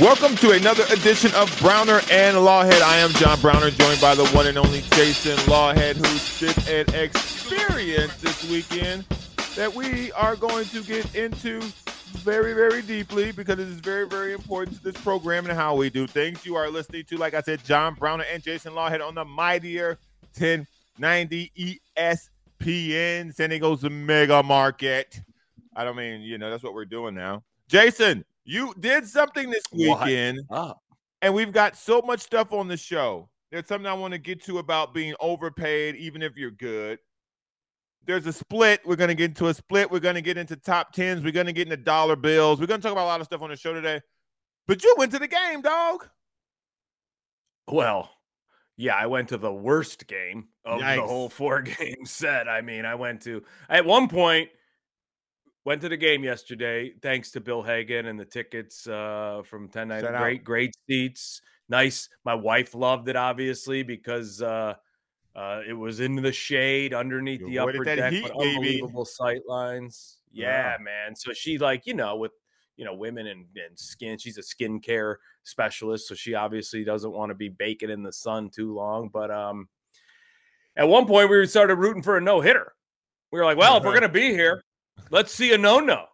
Welcome to another edition of Browner and Lawhead. I am John Browner, joined by the one and only Jason Lawhead, who did an experience this weekend that we are going to get into very, very deeply because it is very, very important to this program and how we do things. You are listening to, like I said, John Browner and Jason Lawhead on the Mighty 1090 ESPN San Diego's mega market. I don't mean, you know, that's what we're doing now. Jason, you did something this weekend, and we've got so much stuff on the show. There's something I want to get to about being overpaid, even if you're good. There's a split. We're going to get into a split. We're going to get into top tens. We're going to get into dollar bills. We're going to talk about a lot of stuff on the show today. But you went to the game, dog. Well, yeah, I went to the worst game of Yikes. the whole four game set. I mean, I went to at one point went to the game yesterday thanks to Bill Hagan and the tickets uh from 10 night Shout out. great great seats. Nice. My wife loved it obviously because uh uh it was in the shade underneath You the upper deck heat, unbelievable sight lines. Yeah, man. So she like, you know, with you know, women and, and skin. She's a skincare specialist, so she obviously doesn't want to be baking in the sun too long. But um, at one point, we started rooting for a no hitter. We were like, well, if we're gonna be here, let's see a no no.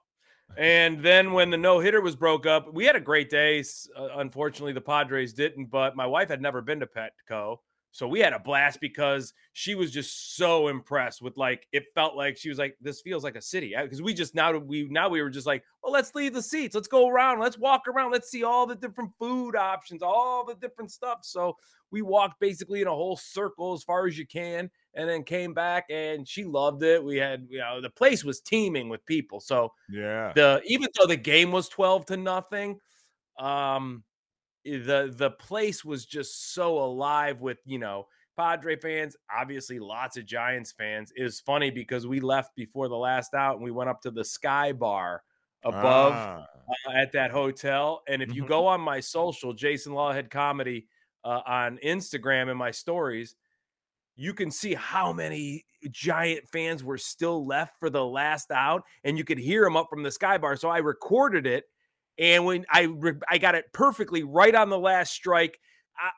And then when the no hitter was broke up, we had a great day. Uh, unfortunately, the Padres didn't, but my wife had never been to Petco. So we had a blast because she was just so impressed with like it felt like she was like this feels like a city because we just now we now we were just like well let's leave the seats let's go around let's walk around let's see all the different food options all the different stuff so we walked basically in a whole circle as far as you can and then came back and she loved it we had you know the place was teeming with people so Yeah. the even though the game was 12 to nothing um the the place was just so alive with you know padre fans obviously lots of giants fans it was funny because we left before the last out and we went up to the sky bar above Ah. uh, at that hotel and if you Mhm. go on my social jason lawhead comedy uh, on instagram and my stories you can see how many giant fans were still left for the last out and you could hear them up from the sky bar. So i recorded it and when i re- i got it perfectly right on the last strike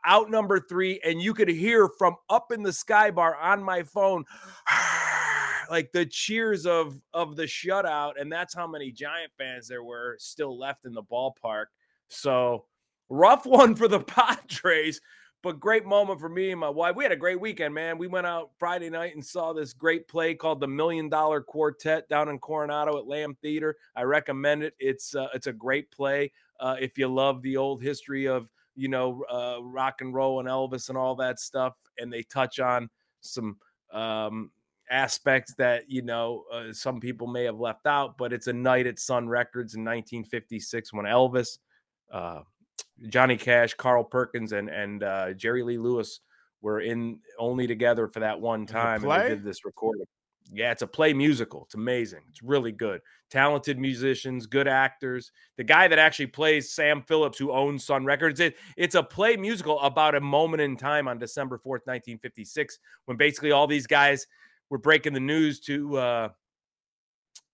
out number three and you could hear from up in the sky bar on my phone like the cheers of of the shutout and that's how many giant fans there were still left in the ballpark. So rough one for the padres but great moment for me and my wife. We had a great weekend, man. We went out Friday night and saw this great play called the Million Dollar Quartet down in Coronado at Lamb Theater. I recommend it. It's uh, it's a great play uh, if you love the old history of you know uh, rock and roll and Elvis and all that stuff, and they touch on some um, aspects that you know uh, some people may have left out. But it's a night at Sun Records in 1956 when Elvis. Uh, Johnny Cash, Carl Perkins, and and uh, Jerry Lee Lewis were in only together for that one time, and they did this recording. Yeah, it's a play musical. It's amazing. It's really good. Talented musicians, good actors. The guy that actually plays Sam Phillips, who owns Sun Records, it, it's a play musical about a moment in time on December 4th, 1956, when basically all these guys were breaking the news to uh,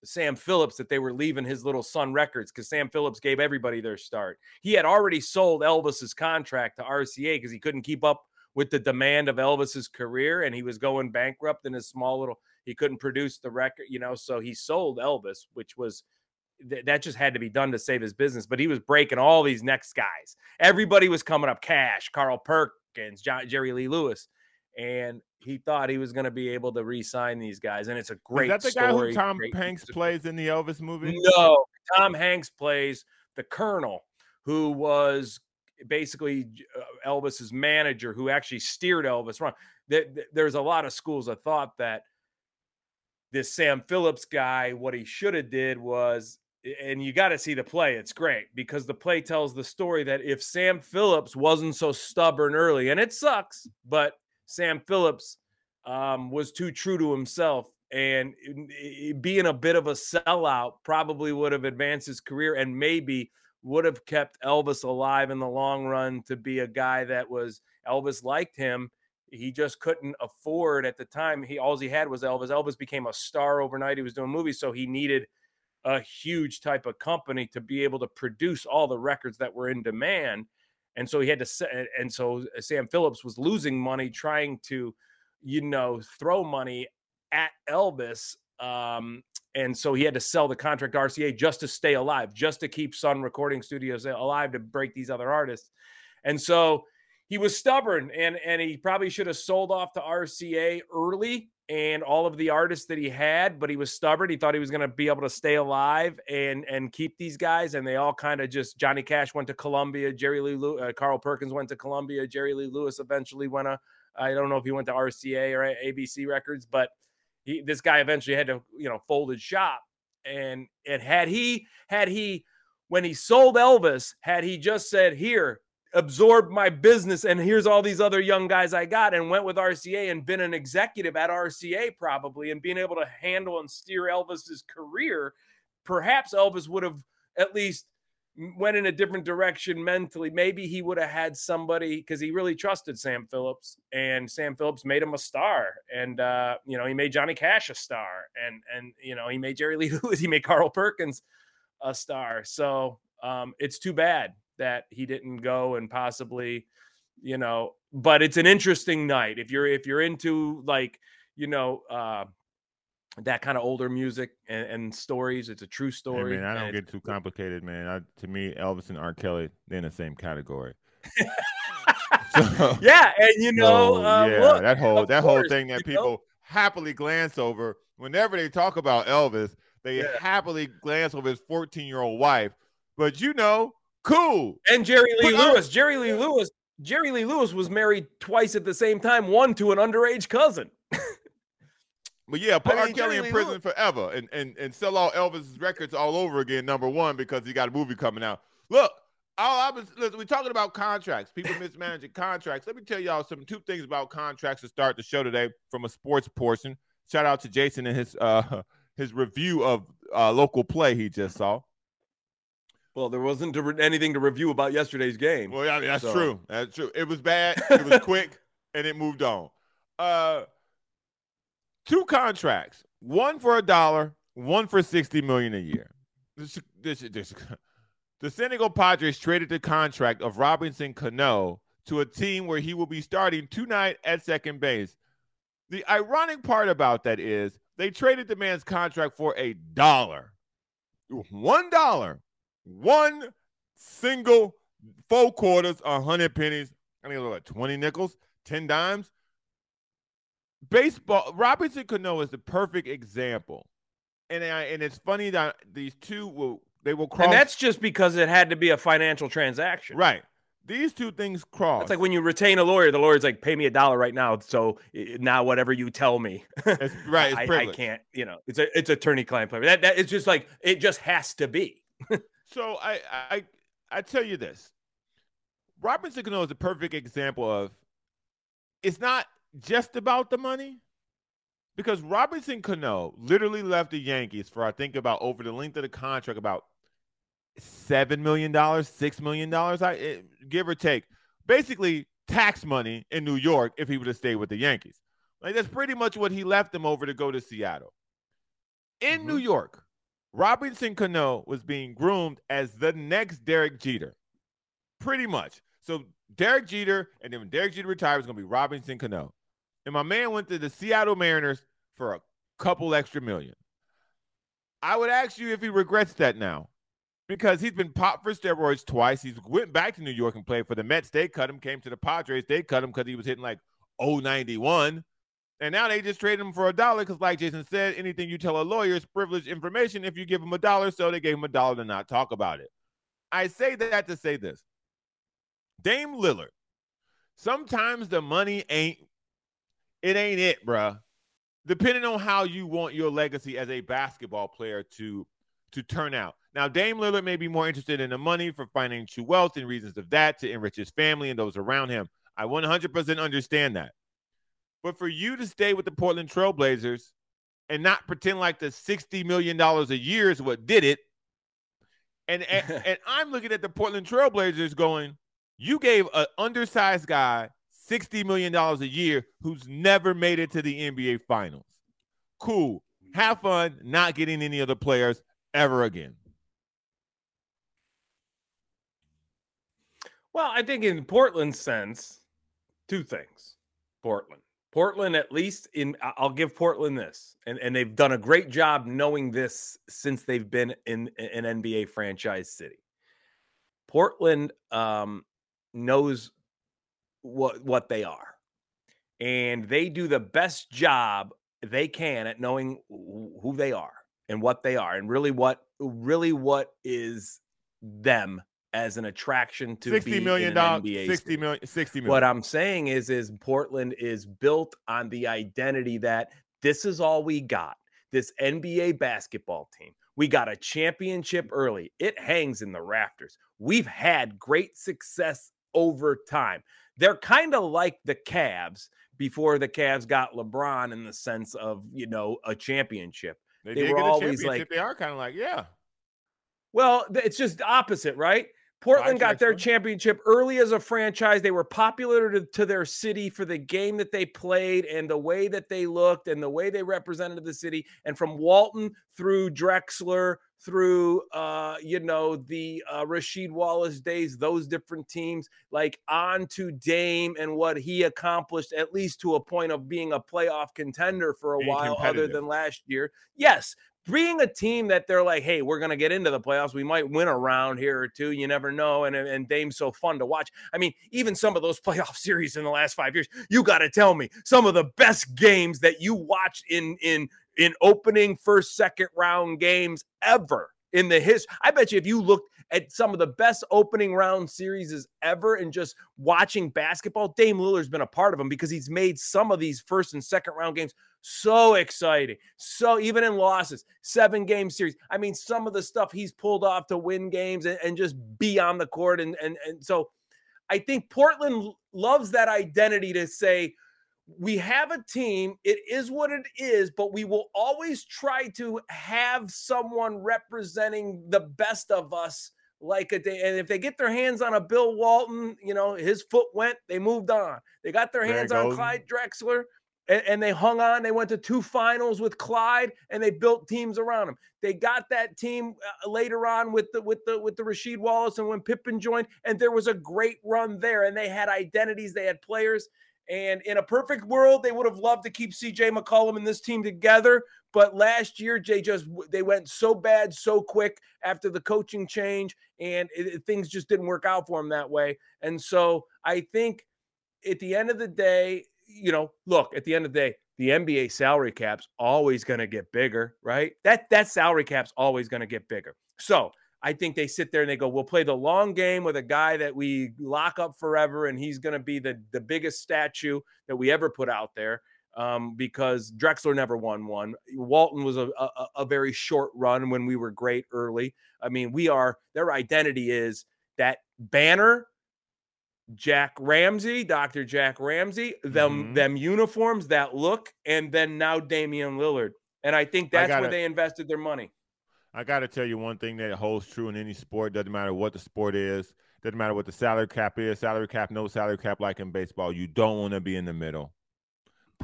Sam Phillips that they were leaving his little Sun Records because Sam Phillips gave everybody their start. He had already sold Elvis's contract to RCA because he couldn't keep up with the demand of Elvis's career and he was going bankrupt in his small little he couldn't produce the record, you know, so he sold Elvis, which was th- that just had to be done to save his business, but he was breaking all these next guys. Everybody was coming up Cash, Carl Perkins, John, Jerry Lee Lewis, and he thought he was going to be able to re-sign these guys and it's a great Is that the story. guy who Tom Hanks plays in the Elvis movie? No, Tom Hanks plays the Colonel, who was basically uh, Elvis's manager, who actually steered Elvis wrong. There- there- There's a lot of schools of thought that this Sam Phillips guy, what he should have did was, and you got to see the play. It's great because the play tells the story that if Sam Phillips wasn't so stubborn early, and it sucks, but Sam Phillips um, was too true to himself and being a bit of a sellout probably would have advanced his career and maybe would have kept Elvis alive in the long run to be a guy that was Elvis liked him. He just couldn't afford at the time. He all he had was Elvis. Elvis became a star overnight. He was doing movies, so he needed a huge type of company to be able to produce all the records that were in demand. And so he had to, and so Sam Phillips was losing money trying to, you know, throw money at Elvis. Um, and so he had to sell the contract RCA just to stay alive, just to keep Sun Recording Studios alive to break these other artists. And so he was stubborn and and he probably should have sold off to RCA early and all of the artists that he had, but he was stubborn. He thought he was going to be able to stay alive and and keep these guys, and they all kind of just Johnny Cash went to Columbia, Jerry Lee, Lew, uh, Carl Perkins went to Columbia, Jerry Lee Lewis eventually went to I don't know if he went to RCA or ABC Records, but he, this guy eventually had to you know fold his shop, and and had he had he when he sold Elvis, had he just said here absorbed my business and here's all these other young guys I got and went with RCA and been an executive at RCA probably and being able to handle and steer Elvis's career, perhaps Elvis would have at least went in a different direction mentally. Maybe he would have had somebody because he really trusted Sam Phillips and Sam Phillips made him a star. And uh, you know, he made Johnny Cash a star and and you know, he made Jerry Lee Lewis, he made Carl Perkins a star. So um, it's too bad that he didn't go and possibly, you know, but it's an interesting night. If you're if you're into like, you know, uh that kind of older music and, and stories, it's a true story. Hey man, I don't get too complicated, man. I, to me, Elvis and R. Kelly, they're in the same category. so, yeah, and you know, so, uh, yeah, look, that whole that course, whole thing that people know? happily glance over whenever they talk about Elvis, they yeah. happily glance over his 14 year old wife. But you know, Cool. And Jerry Lee but, Lewis. Jerry Lee Lewis. Jerry Lee Lewis was married twice at the same time, one to an underage cousin. But yeah, put I mean, R. Kelly in prison Lewis. forever and, and and sell all Elvis's records all over again. Number one, because he got a movie coming out. Look, all I was listen, we're talking about contracts, people mismanaging contracts. Let me tell y'all some two things about contracts to start the show today from a sports portion. Shout out to Jason and his uh his review of uh local play he just saw. Well, there wasn't anything to review about yesterday's game. Well, yeah, that's so. true. That's true. It was bad. It was quick, and it moved on. Uh, two contracts: one for a dollar, one for sixty million a year. This, this, this, the San Diego Padres traded the contract of Robinson Cano to a team where he will be starting tonight at second base. The ironic part about that is they traded the man's contract for a dollar. One dollar one single four quarters, a hundred pennies. I think it was like 20 nickels, 10 dimes. Baseball, Robinson Cano is the perfect example. And I, and it's funny that these two will they will cross. And that's just because it had to be a financial transaction. Right. These two things cross. It's like when you retain a lawyer, the lawyer's like, pay me a dollar right now. So now whatever you tell me. It's, right. It's I, I, can't, you know, it's a it's attorney client play. That, that it's just like it just has to be. So I I I tell you this. Robinson Cano is a perfect example of it's not just about the money. Because Robinson Cano literally left the Yankees for I think about over the length of the contract about seven million dollars, six million dollars, I eh, give or take. Basically, tax money in New York if he would have stayed with the Yankees. Like that's pretty much what he left them over to go to Seattle. In mm-hmm. New York, Robinson Cano was being groomed as the next Derek Jeter. Pretty much. So Derek Jeter, and then when Derek Jeter retired, was going to be Robinson Cano. And my man went to the Seattle Mariners for a couple extra million. I would ask you if he regrets that now. Because he's been popped for steroids twice. He's went back to New York and played for the Mets. They cut him, came to the Padres. They cut him because he was hitting like 091. And now they just traded him for a dollar because, like Jason said, anything you tell a lawyer is privileged information if you give him a dollar. So they gave him a dollar to not talk about it. I say that to say this Dame Lillard, sometimes the money ain't, it ain't it, bruh. Depending on how you want your legacy as a basketball player to to turn out. Now, Dame Lillard may be more interested in the money for financial wealth and reasons of that to enrich his family and those around him. I 100% understand that. But for you to stay with the Portland Trailblazers and not pretend like the $60 million a year is what did it. And, and, and I'm looking at the Portland Trailblazers going, you gave an undersized guy $60 million a year who's never made it to the NBA Finals. Cool. Have fun not getting any other players ever again. Well, I think in Portland's sense, two things. Portland. Portland, at least in I'll give Portland this. And, and they've done a great job knowing this since they've been in an NBA franchise city. Portland um, knows what what they are. And they do the best job they can at knowing who they are and what they are and really what really what is them as an attraction to 60 million dollars 60 million 60 million what i'm saying is is portland is built on the identity that this is all we got this nba basketball team. We got a championship early. It hangs in the rafters. We've had great success over time. They're kind of like the Cavs before the Cavs got LeBron in the sense of, you know, a championship. They, they were always like they are kind of like, yeah. Well, it's just opposite, right? Portland got their championship early as a franchise. They were popular to, to, their city for the game that they played and the way that they looked and the way they represented the city. And from Walton through Drexler through, uh, you know, the uh, Rasheed Wallace days, those different teams, like on to Dame and what he accomplished, at least to a point of being a playoff contender for a being while, other than last year. Yes, being a team that they're like, hey, we're going to get into the playoffs. We might win a round here or two. You never know. And, and Dame's so fun to watch. I mean, even some of those playoff series in the last five years, you got to tell me some of the best games that you watched in in in opening first, second round games ever in the history. I bet you if you looked at some of the best opening round series ever and just watching basketball, Dame Lillard's been a part of them because he's made some of these first and second round games so exciting. So even in losses, seven game series. I mean, some of the stuff he's pulled off to win games and, and just be on the court. And, and, and so I think Portland loves that identity to say, we have a team. It is what it is, but we will always try to have someone representing the best of us like a day. And if they get their hands on a Bill Walton, you know, his foot went, they moved on. They got their hands on Clyde Drexler and, and, they hung on. They went to two finals with Clyde, and they built teams around him. They got that team uh, later on with the with the with the Rasheed Wallace and when Pippen joined, and there was a great run there. And they had identities, they had players. And in a perfect world, they would have loved to keep CJ McCollum and this team together. But last year, Jay just they went so bad so quick after the coaching change, and it, things just didn't work out for him that way. And so I think at the end of the day, you know, look, at the end of the day, the NBA salary cap's always going to get bigger, right? That that salary cap's always going to get bigger. So I think they sit there and they go, "We'll play the long game with a guy that we lock up forever, and he's going to be the the biggest statue that we ever put out there." Um, because Drexler never won one. Walton was a, a, a very short run when we were great early. I mean, we are their identity is that banner Jack Ramsay, Dr. Jack Ramsay, them mm-hmm. them uniforms, that look, and then now Damian Lillard. And I think that's I gotta, where they invested their money. I got to tell you one thing that holds true in any sport. Doesn't matter what the sport is. Doesn't matter what the salary cap is. Salary cap, no salary cap, like in baseball. You don't want to be in the middle.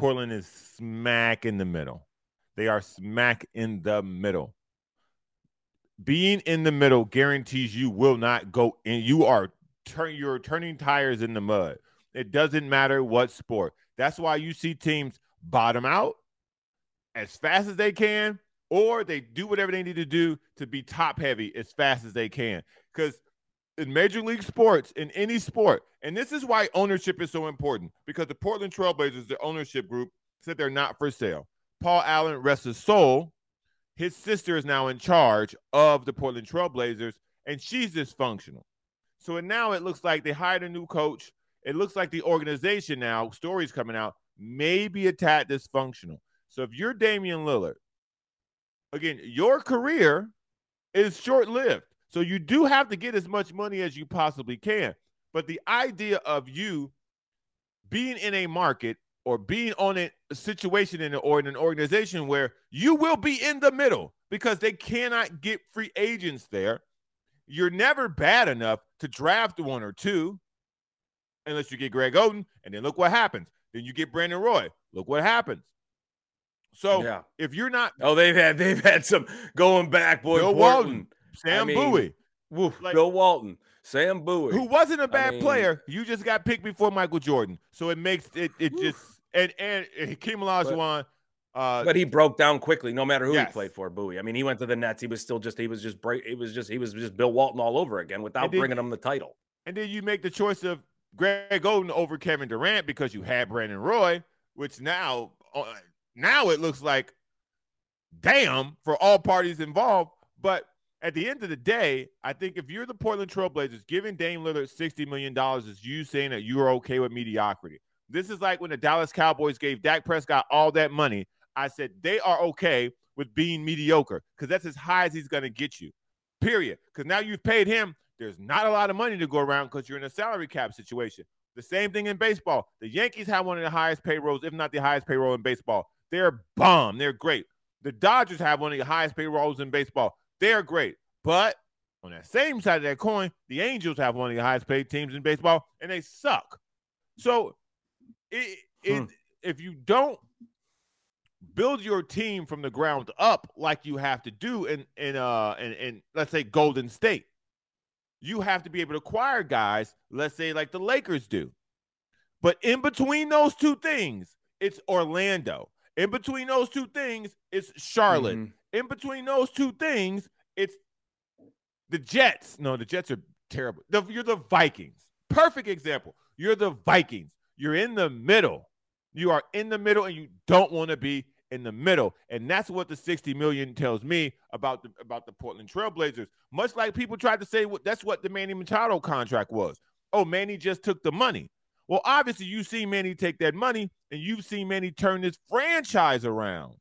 Portland is smack in the middle. They are smack in the middle. Being in the middle guarantees you will not go in. You are turn you're turning tires in the mud. It doesn't matter what sport. That's why you see teams bottom out as fast as they can, or they do whatever they need to do to be top heavy as fast as they can. Because in major league sports, in any sport, and this is why ownership is so important, because the Portland Trailblazers, the ownership group, said they're not for sale. Paul Allen rests his soul. His sister is now in charge of the Portland Trailblazers, and she's dysfunctional. So now it looks like they hired a new coach. It looks like the organization now, stories coming out, may be a tad dysfunctional. So if you're Damian Lillard, again, your career is short lived. So you do have to get as much money as you possibly can. But the idea of you being in a market or being on a situation in or in an organization where you will be in the middle because they cannot get free agents there you're never bad enough to draft one or two unless you get Greg Oden. And then look what happens. Then you get Brandon Roy. Look what happens. So yeah. if you're not, oh, they've had they've had some going back, boy. Bill Walton, Sam I mean, Bowie, woof, like, Bill Walton, Sam Bowie, who wasn't a bad I mean, player. You just got picked before Michael Jordan, so it makes it it just and and Hakeem Olajuwon. Uh, but he broke down quickly, no matter who yes. he played for. Bowie. I mean, he went to the Nets. He was still just he was just break. It was just he was just Bill Walton all over again without then, bringing him the title. And then you make the choice of Greg Oden over Kevin Durant because you had Brandon Roy, which now uh, now it looks like damn for all parties involved. But at the end of the day, I think if you're the Portland Trailblazers, giving Dame Lillard $60 million is you saying that you're okay with mediocrity. This is like when the Dallas Cowboys gave Dak Prescott all that money. I said they are okay with being mediocre because that's as high as he's going to get you, period. Because now you've paid him. There's not a lot of money to go around because you're in a salary cap situation. The same thing in baseball. The Yankees have one of the highest payrolls, if not the highest payroll in baseball. They're bomb. They're great. The Dodgers have one of the highest payrolls in baseball. They're great. But on that same side of that coin, the Angels have one of the highest paid teams in baseball, and they suck. So, it, it, hmm. if you don't build your team from the ground up like you have to do in in uh in, in let's say Golden State, you have to be able to acquire guys, let's say like the Lakers do. But in between those two things, it's Orlando. In between those two things, it's Charlotte. Mm-hmm. In between those two things, it's the Jets. No, the Jets are terrible. The, you're the Vikings. Perfect example. You're the Vikings. You're in the middle. You are in the middle and you don't want to be in the middle. And that's what the 60 million tells me about the about the Portland Trailblazers. Much like people tried to say that's what the Manny Machado contract was. Oh, Manny just took the money. Well, obviously, you see Manny take that money and you've seen Manny turn this franchise around.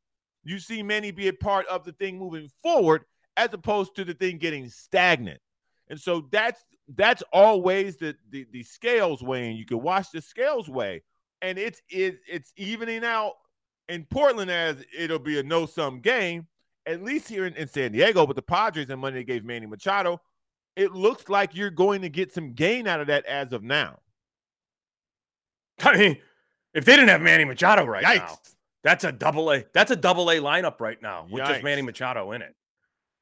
You see Manny be a part of the thing moving forward as opposed to the thing getting stagnant. And so that's that's always the the, the scales weighing. You can watch the scales weigh, and it's it, it's evening out in Portland as it'll be a no sum game. At least here in, in San Diego, but the Padres and money they gave Manny Machado, it looks like you're going to get some gain out of that as of now. I mean, if they didn't have Manny Machado right Yikes. now, that's a double A. That's a double A lineup right now with Yikes. just Manny Machado in it.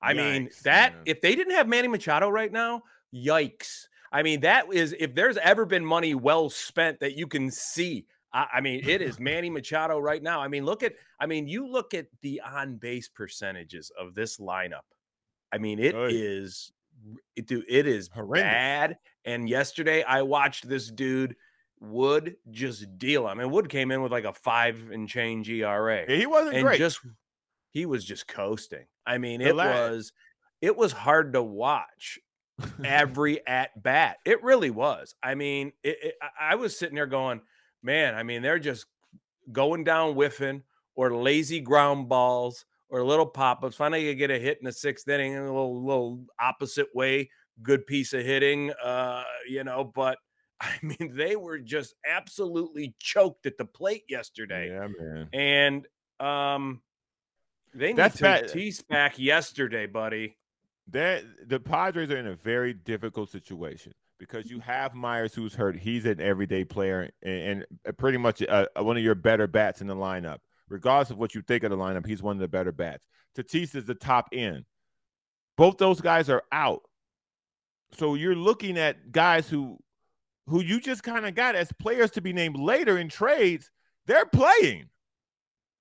I yikes, mean, that man. if they didn't have Manny Machado right now, yikes. I mean, that is if there's ever been money well spent that you can see. I, I mean, it is Manny Machado right now. I mean, look at I mean, you look at the on base percentages of this lineup. I mean, it is it, dude, it is Horrendous. bad. And yesterday I watched this dude Wood just deal. I mean, Wood came in with like a five and change ERA. He wasn't and great. Just he was just coasting. I mean, it was it was hard to watch every at bat. It really was. I mean, it, it, I was sitting there going, man. I mean, they're just going down whiffing or lazy ground balls or little pop ups. Finally, you get a hit in the sixth inning, a little little opposite way. Good piece of hitting, uh, you know, but I mean, they were just absolutely choked at the plate yesterday. Yeah, man. And um, they need That's to tease back yesterday, buddy. That the Padres are in a very difficult situation because you have Myers who's hurt. He's an everyday player and, and pretty much a, a, one of your better bats in the lineup. Regardless of what you think of the lineup, he's one of the better bats. Tatis is the top end. Both those guys are out. So you're looking at guys who who you just kind of got as players to be named later in trades, they're playing.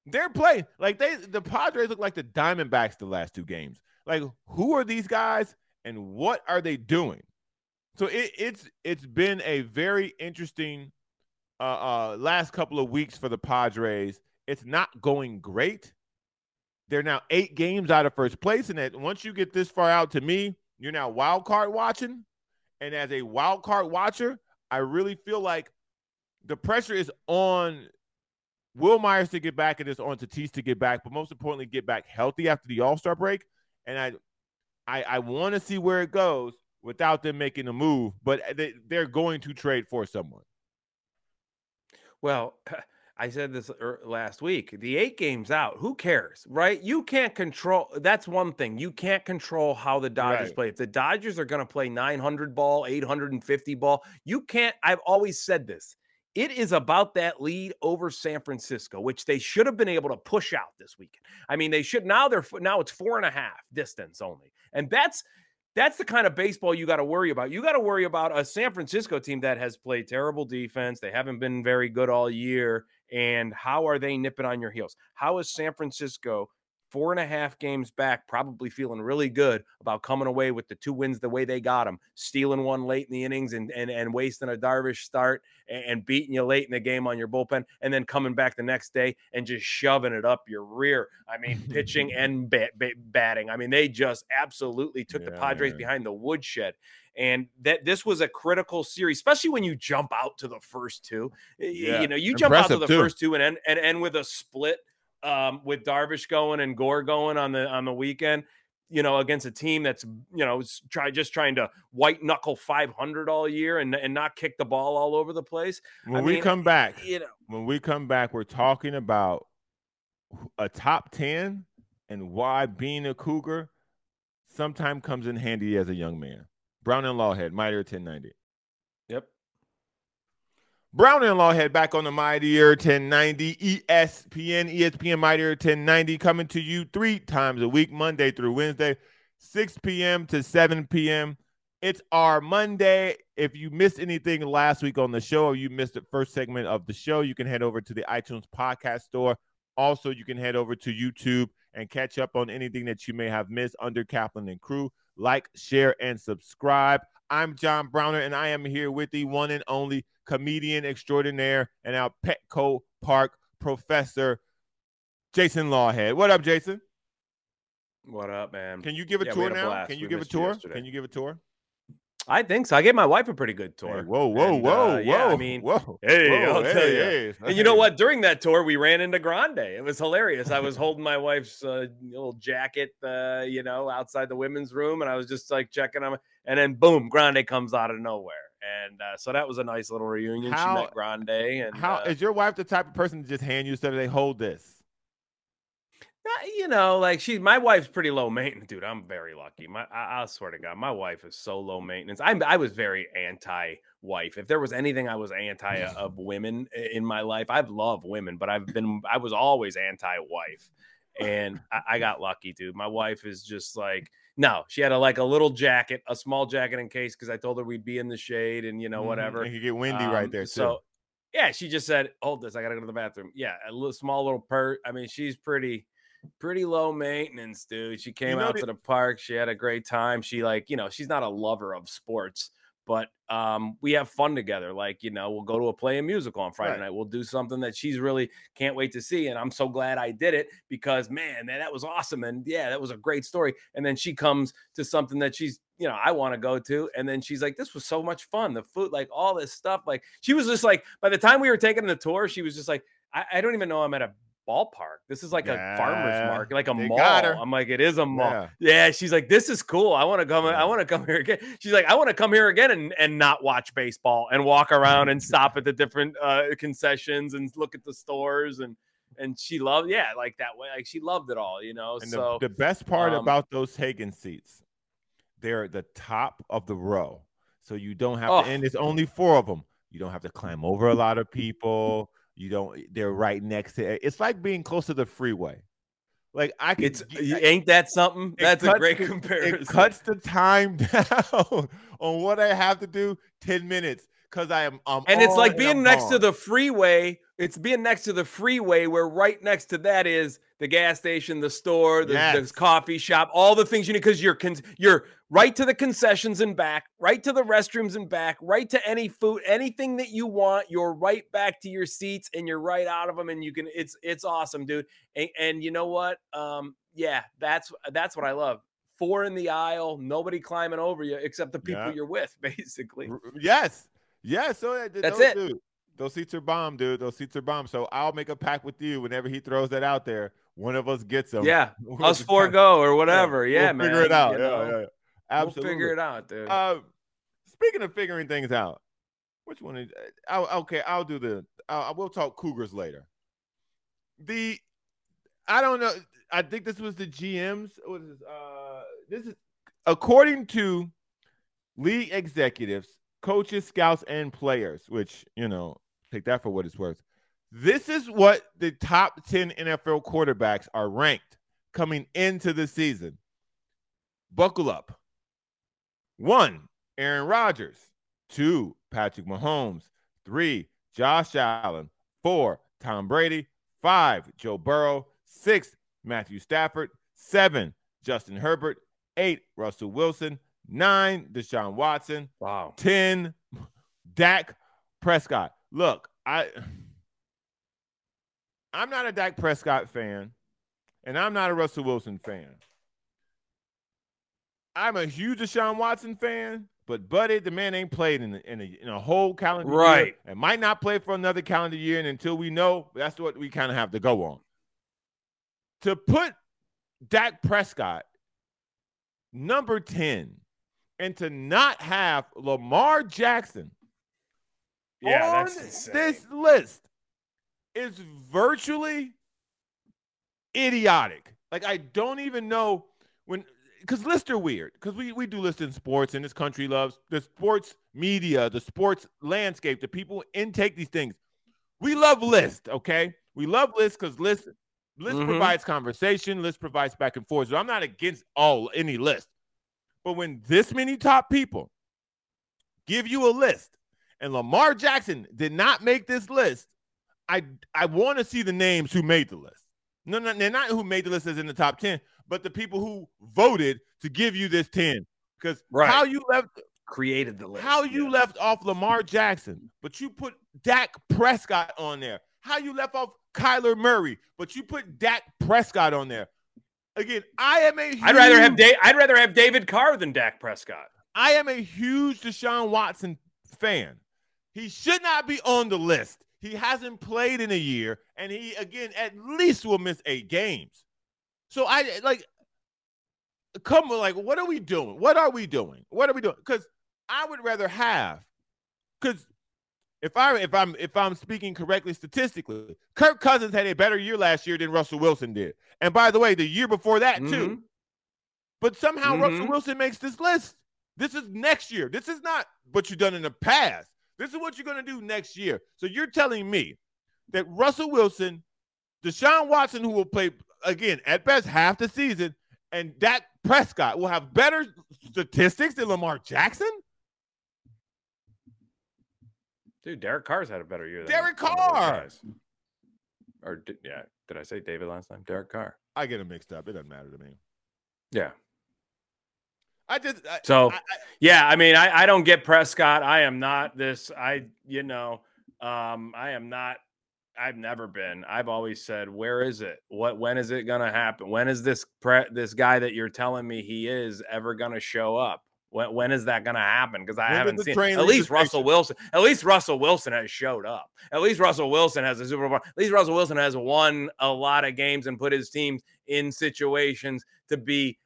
They're playing. Like they the Padres look like the Diamondbacks the last two games. Like, who are these guys and what are they doing? So it, it's it's been a very interesting uh, uh, last couple of weeks for the Padres. It's not going great. They're now eight games out of first place, and that once you get this far out, to me, you're now wild card watching. And as a wild card watcher, I really feel like the pressure is on Wil Myers to get back and it's on Tatis to get back, but most importantly, get back healthy after the All Star break. And I, I, I want to see where it goes without them making a move, but they, they're going to trade for someone. Well, I said this er, last week. The eight games out, who cares, right? You can't control. That's one thing. You can't control how the Dodgers right. play. If the Dodgers are going to play 900 ball, 850 ball, you can't. I've always said this. it is about that lead over San Francisco, which they should have been able to push out this weekend. I mean, they should now they're now it's four and a half distance only. And that's that's the kind of baseball you got to worry about. You got to worry about a San Francisco team that has played terrible defense. They haven't been very good all year. And how are they nipping on your heels? How is San Francisco four and a half games back, probably feeling really good about coming away with the two wins the way they got them, stealing one late in the innings and and, and wasting a Darvish start and, and beating you late in the game on your bullpen, and then coming back the next day and just shoving it up your rear. I mean, pitching and bat, bat, batting. I mean, they just absolutely took yeah, the Padres man. behind the woodshed. And that this was a critical series, especially when you jump out to the first two. Yeah. You know, you jump Impressive out to the too. first two and end and end with a split um, with Darvish going and Gore going on the on the weekend, you know, against a team that's you know try just trying to white knuckle 500 all year and and not kick the ball all over the place. When I we mean, come back, you know, when we come back, we're talking about a top 10 and why being a Cougar sometimes comes in handy as a young man. Browner and Lawhead, Mighty 1090. Yep. Browner and Lawhead back on the Mighty 1090 ESPN, ESPN Mighty 1090 coming to you three times a week, Monday through Wednesday, 6 p.m. to 7 p.m. It's our Monday. If you missed anything last week on the show or you missed the first segment of the show, you can head over to the iTunes podcast store. Also, you can head over to YouTube and catch up on anything that you may have missed under Kaplan and crew. Like, share, and subscribe. I'm John Browner, and I am here with the one and only comedian extraordinaire and our Petco Park professor, Jason Lawhead. What up, Jason? What up, man? Can you give a yeah, tour now? Can you give a tour? Can you give a tour? I think so. I gave my wife a pretty good tour. Hey, whoa, whoa, and, whoa, uh, yeah, whoa! I mean, whoa, hey, whoa, I'll hey, tell you. Hey, and you know what? During that tour, we ran into Grande. It was hilarious. I was holding my wife's uh, little jacket, uh, you know, outside the women's room, and I was just like checking on, and then boom, Grande comes out of nowhere, and uh, so that was a nice little reunion. How, she met Grande, and how uh is your wife the type of person to just hand you stuff? They hold this you know, like she, my wife's pretty low maintenance, dude. I'm very lucky. My, I, I, swear to God, my wife is so low maintenance. I, I was very anti-wife. If there was anything I was anti of women in my life, I've loved women, but I've been, I was always anti-wife, and I, I got lucky, dude. My wife is just like, no, she had a like a little jacket, a small jacket in case, because I told her we'd be in the shade and you know mm-hmm. whatever. It could get windy um, right there too. So yeah, she just said, "Hold this, I gotta go to the bathroom." Yeah, a little small little purse. I mean, she's pretty pretty low maintenance, dude. She came you know, out to the park. She had a great time. She like, you know, she's not a lover of sports, but um, we have fun together. Like, you know, we'll go to a play a musical on Friday right. night. We'll do something that she's really can't wait to see. And I'm so glad I did it because man, man, that was awesome. And yeah, that was a great story. And then she comes to something that she's, you know, I want to go to. And then she's like, this was so much fun. The food, like all this stuff. Like she was just like, by the time we were taking the tour, she was just like, I, I don't even know I'm at a ballpark. This is like yeah, a farmer's market, like a mall. I'm like, it is a mall. Yeah. yeah. She's like, this is cool. I want to come. I want to come here again. She's like, I want to come here again and, and not watch baseball and walk around and stop at the different uh, concessions and look at the stores and and she loved yeah like that way like she loved it all you know and so the, the best part um, about those Hagen seats they're at the top of the row so you don't have oh. to and it's only four of them you don't have to climb over a lot of people you don't. Eh, they're right next to. Eh, it's like being close to the freeway. Like I could. It's ain't that something? That's cuts, a great comparison. It cuts the time down on what I have to do. Ten minutes because I am. I'm and it's like being next on. to the freeway. It's being next to the freeway where right next to that is the gas station, the store, the, yes. the coffee shop, all the things you need because you're con- you're right to the concessions and back, right to the restrooms and back, right to any food, anything that you want. You're right back to your seats and you're right out of them, and you can. It's it's awesome, dude. And, and you know what? Um, yeah, that's that's what I love. Four in the aisle, nobody climbing over you except the people yeah. you're with, basically. Yes, yes. So uh, that's it. Those seats are bomb, dude. Those seats are bomb. So I'll make a pact with you whenever he throws that out there. One of us gets them. Yeah, us four go or whatever. Yeah, yeah we'll man. Figure it out. yeah, yeah, yeah, Absolutely. We'll figure it out, dude. Uh, speaking of figuring things out, which one? Is, uh, I'll, okay, I'll do the. I will talk Cougars later. The, I don't know. I think this was the GMs. What is this? Uh, this is according to league executives, coaches, scouts, and players. Which you know, Take that for what it's worth. This is what the top 10 NFL quarterbacks are ranked coming into the season. Buckle up. One, Aaron Rodgers. Two, Patrick Mahomes. Three, Josh Allen. Four, Tom Brady. Five, Joe Burrow. Six, Matthew Stafford. Seven, Justin Herbert. Eight, Russell Wilson. Nine, Deshaun Watson. Wow. 10, Dak Prescott. Look, I I'm not a Dak Prescott fan, and I'm not a Russell Wilson fan. I'm a huge Deshaun Watson fan, but Buddy, the man ain't played in a, in a, in a whole calendar Right. year and might not play for another calendar year. And until we know, that's what we kind of have to go on. To put Dak Prescott number 10 and to not have Lamar Jackson Yeah, on this list is virtually idiotic. Like I don't even know when because lists are weird. Because we we do lists in sports, and this country loves the sports media, the sports landscape, the people intake these things. We love lists, okay? We love lists because lists list Mhm. provides conversation, list provides back and forth. So I'm not against all any list. But when this many top people give you a list and Lamar Jackson did not make this list, I I want to see the names who made the list. No, no, they're not who made the list as in the top 10, but the people who voted to give you this 10. Because Right. how you left Created the list. how you yeah. left off Lamar Jackson, but you put Dak Prescott on there. How you left off Kyler Murray, but you put Dak Prescott on there. Again, I am a huge, I'd rather have da- I'd rather have David Carr than Dak Prescott. I am a huge Deshaun Watson fan. He should not be on the list. He hasn't played in a year, and he again at least will miss eight games. So I like come on, like, what are we doing? What are we doing? What are we doing? Because I would rather have because if I if I'm if I'm speaking correctly statistically, Kirk Cousins had a better year last year than Russell Wilson did. And by the way, the year before that too. Mhm. But somehow Russell Mhm. Wilson makes this list. This is next year. This is not what you've done in the past. This is what you're going to do next year. So you're telling me that Russell Wilson, Deshaun Watson, who will play again at best half the season, and Dak Prescott will have better statistics than Lamar Jackson? Dude, Derek Carr's had a better year. Than Derek some of those Carr! Or yeah, did I say David last time? Derek Carr. I get them mixed up. It doesn't matter to me. Yeah. I just I, So I- yeah, I mean, I, I don't get Prescott. I am not this. I you know, um, I am not. I've never been. I've always said, where is it? What? When is it gonna happen? When is this pre- this guy that you're telling me he is ever gonna show up? When, when is that gonna happen? Because I When haven't seen. At least Russell? Wilson. At least Russell Wilson has showed up. At least Russell Wilson has a Super Bowl. At least Russell Wilson has won a lot of games and put his teams in situations to be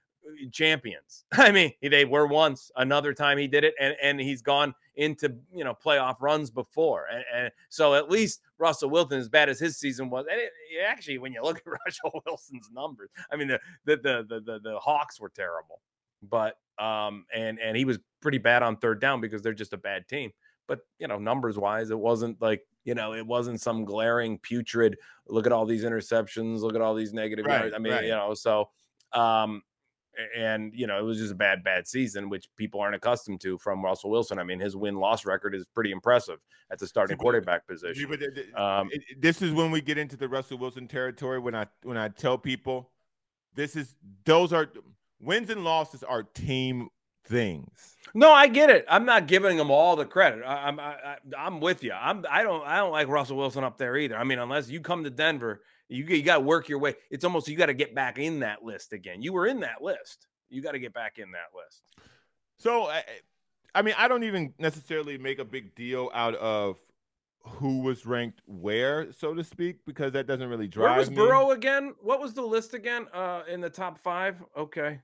champions. I mean, they were once. Another time he did it, and and he's gone into you know playoff runs before. And, and so at least Russell Wilson, as bad as his season was, and it, it actually, when you look at Russell Wilson's numbers, I mean the the the the the, the Hawks were terrible, but um and and he was pretty bad on third down because they're just a bad team. But you know, numbers wise, it wasn't like you know, it wasn't some glaring putrid. Look at all these interceptions. Look at all these negative. Right. I mean, right. you know, so um and you know it was just a bad bad season which people aren't accustomed to from russell wilson. I mean his win-loss record is pretty impressive at the starting quarterback position. but th- th- um this is when we get into the Russell Wilson territory. When I when I tell people, this is those are wins and losses are team things. no i get it. I'm not giving him all the credit. I, i'm I, I, i'm with you i'm i don't i don't like russell wilson up there either. I mean unless you come to denver you, you got to work your way it's almost you got to get back in that list again you were in that list you got to get back in that list So I, I mean, I don't even necessarily make a big deal out of who was ranked where, so to speak, because that doesn't really drive Where was me. Burrow again? What was the list again? Uh, in the top five. Okay.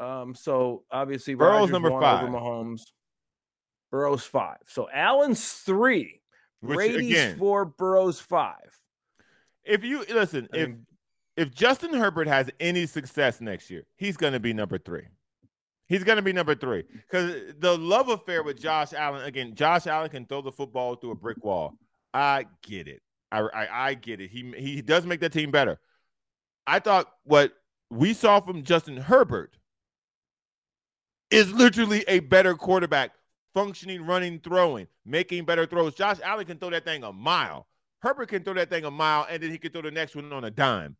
Um, so obviously Burrow's Rodgers number five. over Mahomes. Burrow's five. So Allen's three. Which, Brady's again, four. Burrow's five. If you listen, I if mean- if Justin Herbert has any success next year, he's going to be number three. He's going to be number three because the love affair with Josh Allen again. Josh Allen can throw the football through a brick wall. I get it. I, I, I get it. He he does make that team better. I thought what we saw from Justin Herbert is literally a better quarterback, functioning, running, throwing, making better throws. Josh Allen can throw that thing a mile. Herbert can throw that thing a mile, and then he can throw the next one on a dime.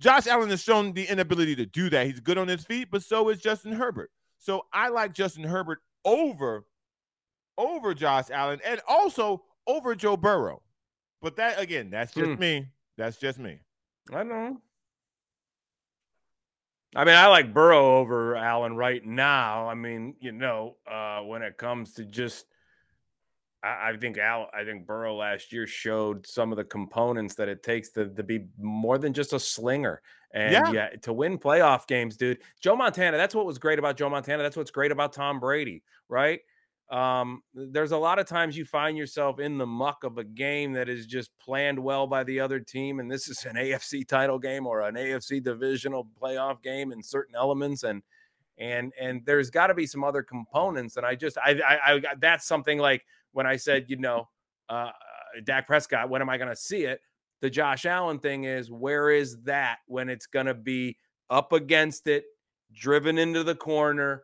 Josh Allen has shown the inability to do that. He's good on his feet, but so is Justin Herbert. So I like Justin Herbert over over Josh Allen and also over Joe Burrow. But that again, that's just mm. me. That's just me. I know. I mean, I like Burrow over Allen right now. I mean, you know, uh, when it comes to just, I, I think Al, I think Burrow last year showed some of the components that it takes to, to be more than just a slinger. And yeah. yeah, to win playoff games, dude. Joe Montana, that's what was great about Joe Montana. That's what's great about Tom Brady, right? um, there's a lot of times you find yourself in the muck of a game that is just planned well by the other team, and this is an AFC title game or an AFC divisional playoff game in certain elements, and and and there's got to be some other components. And I just I, I I that's something like when I said you know uh, Dak Prescott, when am I going to see it? The Josh Allen thing is where is that when it's going to be up against it, driven into the corner,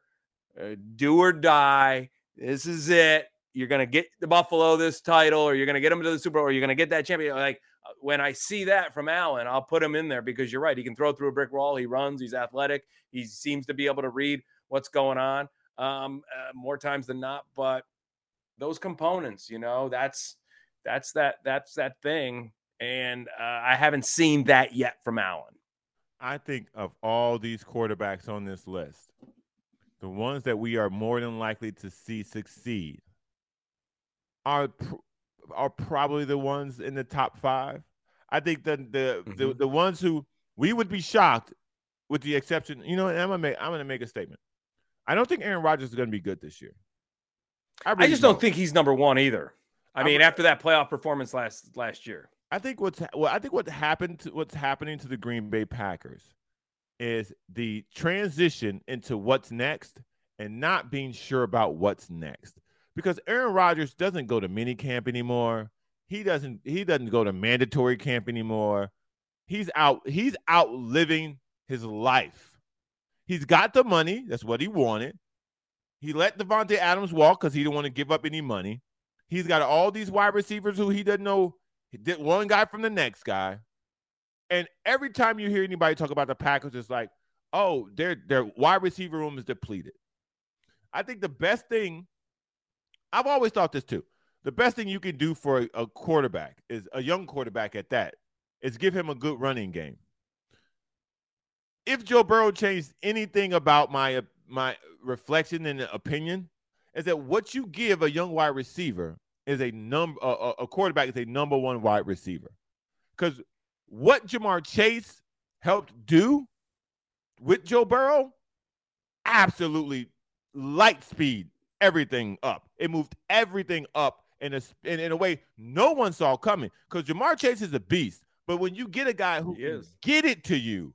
uh, do or die this is it. You're going to get the Buffalo this title, or you're going to get them to the Super Bowl, or you're going to get that champion. Like uh, when I see that from Allen, I'll put him in there because you're right. He can throw through a brick wall. He runs. He's athletic. He seems to be able to read what's going on um, uh, more times than not. But those components, you know, that's that's that that's that thing. And uh, I haven't seen that yet from Allen. I think of all these quarterbacks on this list, the ones that we are more than likely to see succeed are are probably the ones in the top five. I think the the, mm-hmm. the the ones who we would be shocked, with the exception, you know, I'm gonna make I'm gonna make a statement. I don't think Aaron Rodgers is gonna be good this year. I, really I just don't. don't think he's number one either. I, I mean, after that playoff performance last last year, I think what's well, I think what happened to what's happening to the Green Bay Packers is the transition into what's next and not being sure about what's next. Because Aaron Rodgers doesn't go to mini camp anymore. He doesn't he doesn't go to mandatory camp anymore. He's out he's out living his life. He's got the money, that's what he wanted. He let Davante Adams walk because he didn't want to give up any money. He's got all these wide receivers who he doesn't know one guy from the next guy. And every time you hear anybody talk about the Packers, it's like, oh, their their wide receiver room is depleted. I think the best thing, I've always thought this too. The best thing you can do for a, a quarterback is a young quarterback at that is give him a good running game. If Joe Burrow changed anything about my my reflection and opinion, is that what you give a young wide receiver is a number a, a quarterback is a number one wide receiver. Because what Ja'Marr Chase helped do with Joe Burrow, absolutely light speed everything up. It moved everything up in a in, in a way no one saw coming. Because Ja'Marr Chase is a beast, but when you get a guy who get it to you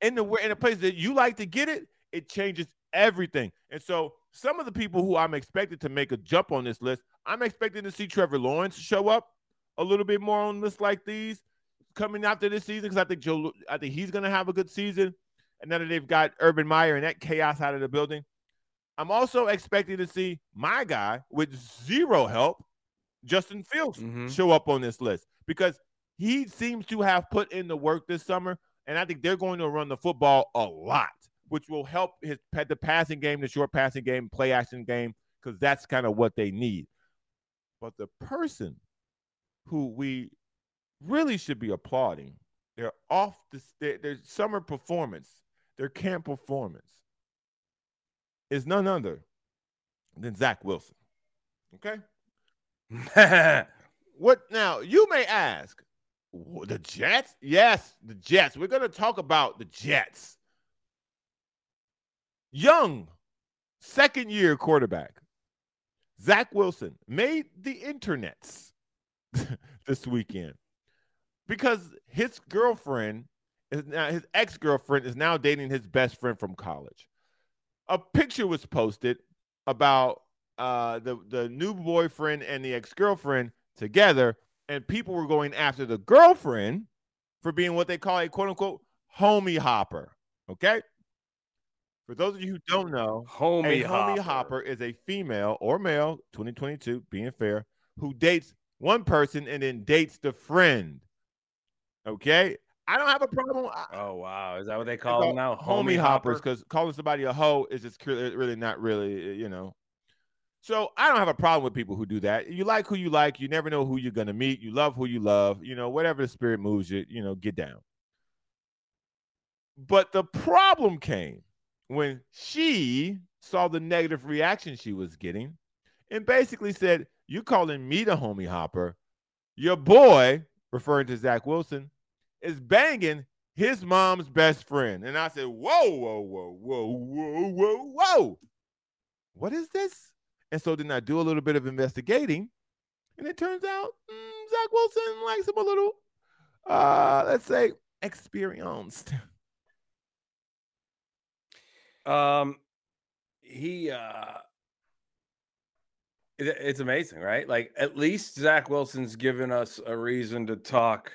in the in a place that you like to get it, it changes everything. And so some of the people who I'm expected to make a jump on this list, I'm expecting to see Trevor Lawrence show up a little bit more on lists like these coming after this season because I think Joe, I think he's going to have a good season. And now that they've got Urban Meyer and that chaos out of the building, I'm also expecting to see my guy with zero help, Justin Fields, mm-hmm. show up on this list because he seems to have put in the work this summer, and I think they're going to run the football a lot, which will help his the passing game, the short passing game, play action game, because that's kind of what they need. But the person who we really should be applauding their off the their, their summer performance, their camp performance is none other than Zach Wilson. Okay. what now? You may ask, the Jets? Yes, the Jets. We're going to talk about the Jets. Young, second year quarterback, Zach Wilson made the internets this weekend because his girlfriend is now his ex-girlfriend is now dating his best friend from college. A picture was posted about uh, the the new boyfriend and the ex-girlfriend together, and people were going after the girlfriend for being what they call a quote unquote homie hopper. Okay. For those of you who don't know, Homie, a hopper. homie hopper is a female or male, 2022, being fair, who dates one person and then dates the friend. Okay. I don't have a problem. Oh wow, is that what they call them now? homie hoppers because calling somebody a hoe is just uh, really not really, uh, you know. So I don't have a problem with people who do that. You like who you like. You never know who you're gonna meet. You love who you love. You know, whatever the spirit moves you, you know, get down. But the problem came when she saw the negative reaction she was getting and basically said, You calling me the homie hopper? Your boy, referring to Zach Wilson, is banging his mom's best friend. And I said, Whoa, whoa, whoa, whoa, whoa, whoa, whoa. What is this? And so then I do a little bit of investigating. And it turns out mm, Zach Wilson likes him a little, uh, let's say, experienced. Um, he uh, it, it's amazing, right? Like at least Zach Wilson's given us a reason to talk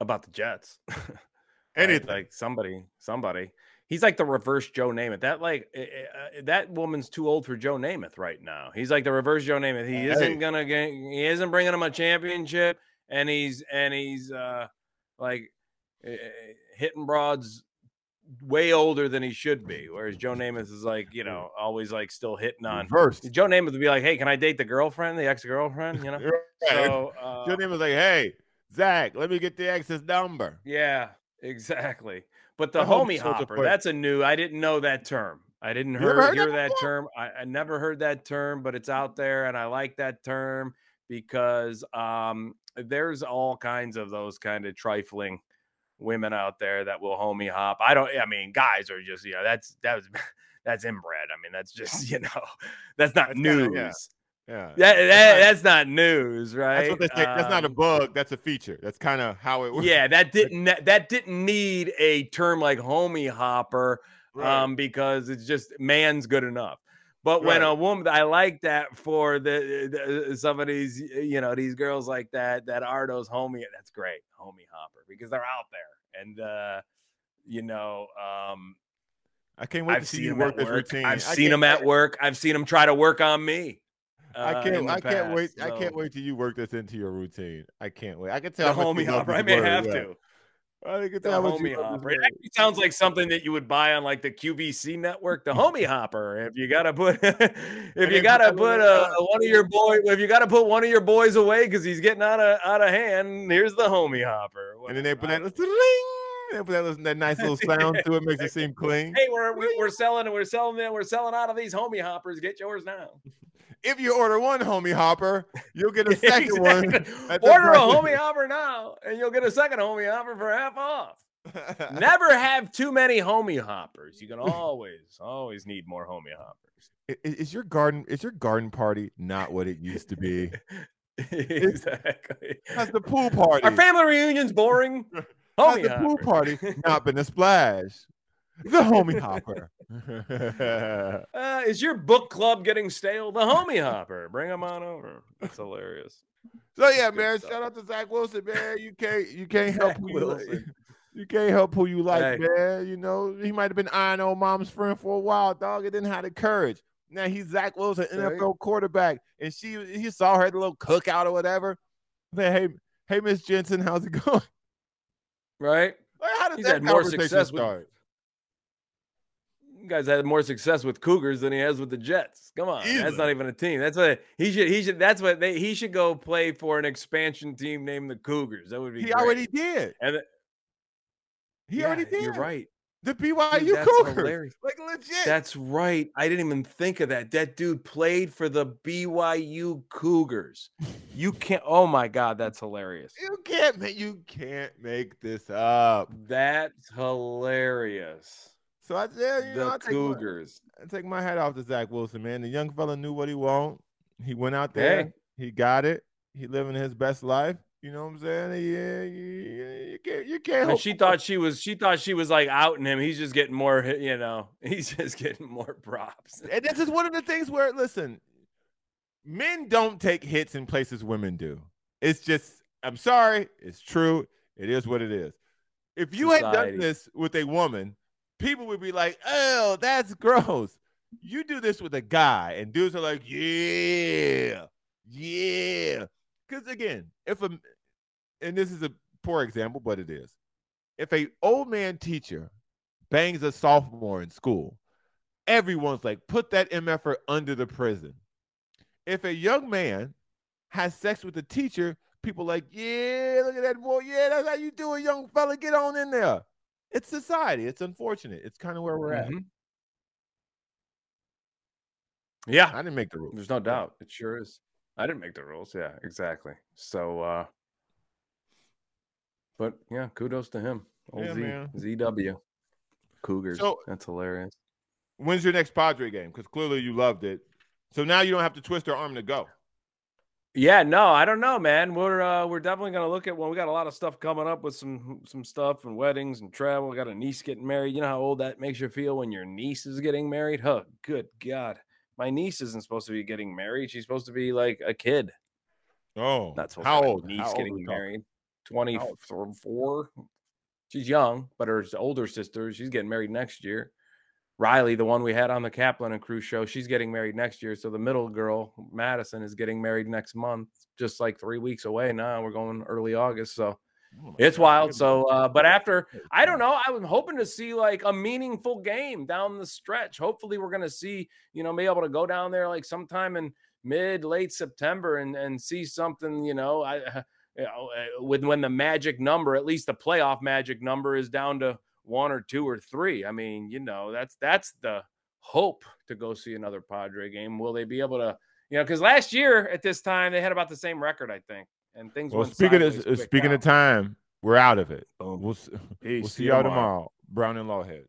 about the Jets. Anything. like somebody, somebody. He's like the reverse Joe Namath. That like eh, eh, uh, that woman's too old for Joe Namath right now. He's like the reverse Joe Namath. He isn't gonna get. He isn't bringing him a championship, and he's and he's uh like eh, eh, hitting broads way older than he should be. Whereas Joe Namath is like you know always like still hitting on. first. Joe Namath would be like, "Hey, can I date the girlfriend, the ex girlfriend?" You know. Right. So uh, Your name was like, hey, Zach, let me get the ex's number. Yeah, exactly. But the I homie hopper, that's a new. I didn't know that term. I didn't You never hear, heard hear that that term. I, I never heard that term, but it's out there, and I like that term because um, there's all kinds of those kind of trifling women out there that will homie hop. I don't. I mean, guys are just you know that's that was that's inbred. I mean, that's just you know that's not That's kinda- news. yeah. Yeah. That, that, that's not news, right? That's what they say. That's not a Um, bug. That's a feature. That's kind of how it works. yeah, that didn't that, that didn't need a term like homie hopper Right. um because it's just man's good enough. But when Right. a woman, I like that for the, the some of these, you know, these girls like that that are those homie. That's great, homie hopper, because they're out there, and uh, you know, um, I can't wait I've to see you work this work. routine. I've I seen them at work. I've seen them try to work on me. I uh, can't. in the I can't wait. past, I can't wait till you work this into your routine. I can't wait. I can tell. much homie hopper. I may have to. I The tell how much homie hopper. It actually sounds like something that you would buy on like the QVC network, the homie hopper. If you gotta put, if you gotta put a, uh, uh, one of your boy, if you gotta put one of your boys away because he's getting out of out of hand, here's the homie hopper. And then they put that, ding, they put that, that nice little sound to it, makes it seem clean. Hey, we're we- we're selling we're selling we're selling out of these homie hoppers. Get yours now. If you order one homie hopper, you'll get a second one. Exactly. the Order a homie hopper now, and you'll get a second homie hopper for half off. Never have too many homie hoppers. You can always, always need more homie hoppers. Is your garden is your garden party not what it used to be? exactly. Has the pool party? Our family reunion's boring. Has Homie the pool party not been a splash? The homie hopper. Uh, is your book club getting stale? The homie hopper. Bring him on over. That's hilarious. so yeah, Good man. stuff. Shout out to Zach Wilson, man. You can't you can't help Zach who you like. Wilson. You can't help who you like, Hey. man. You know, he might have been eyeing old mom's friend for a while, dog. It didn't have the courage. Now he's Zach Wilson, Right. NFL quarterback, and she he saw her at the little cookout or whatever. Say, hey, hey, Miss Jensen, how's it going? Right? Like, how did He's that had more conversation success start? You guys had more success with Cougars than he has with the Jets. Come on, that's not even a team. That's what he should. He should. That's what they. He should go play for an expansion team named the Cougars. That would be. He great. already did. And th- He yeah, already did. You're right. The BYU that's Cougars, hilarious. like legit. That's right. I didn't even think of that. That dude played for the BYU Cougars. You can't. Oh my God, that's hilarious. you can't you can't make this up. That's hilarious. So I yeah, you know, The I take, my, Cougars. I take my hat off to Zach Wilson, man. The young fella knew what he want. He went out there. Hey. He got it. He living his best life. You know what I'm saying? Yeah, you, you, you can't you can't. And she thought she was. She thought she was like outing him. He's just getting more. You know. He's just getting more props. and this is one of the things where listen, Men don't take hits in places women do. It's just, I'm sorry, it's true. It is what it is. If you Society. had done this with a woman, people would be like, "Oh, that's gross." You do this with a guy, and dudes are like, "Yeah, yeah." Because again, if a and this is a poor example, but it is. If a old man teacher bangs a sophomore in school, everyone's like, "Put that mf'er under the prison." If a young man has sex with a teacher, people like, "Yeah, look at that boy. Yeah, that's how you do it, young fella. Get on in there." It's society. It's unfortunate. It's kind of where we're mm-hmm. at. Yeah. I didn't make the rules. There's no doubt. It sure is. I didn't make the rules. Yeah, exactly. So uh but yeah, kudos to him. Old yeah, Z, man. ZW. Cougars. So, That's hilarious. When's your next Padre game? Because clearly you loved it. So now you don't have to twist your arm to go. Yeah, no, I don't know, man. We're uh we're definitely gonna look at well, we got a lot of stuff coming up with some some stuff and weddings and travel. We got a niece getting married. You know how old that makes you feel when your niece is getting married? Huh, good God. My niece isn't supposed to be getting married. She's supposed to be like a kid. Oh, that's how old? Niece how old getting married. 24. She's young, but her older sister, she's getting married next year. Riley, the one we had on the Kaplan and Crew show, she's getting married next year. So the middle girl, Madison, is getting married next month, just like three weeks away now. We're going early August. So oh it's God. wild. So, uh, but after, I don't know, I was hoping to see like a meaningful game down the stretch. Hopefully, we're going to see, you know, be able to go down there like sometime in mid, late September and, and see something, you know, I, you know, uh, when, when the magic number, at least the playoff magic number, is down to one or two or three. I mean, you know, that's that's the hope to go see another Padre game. Will they be able to, you know, because last year at this time they had about the same record, I think, and things. Well, speaking of uh, speaking of time, we're out of it. Oh, we'll, we'll see y'all tomorrow. tomorrow. Browner and Lawhead.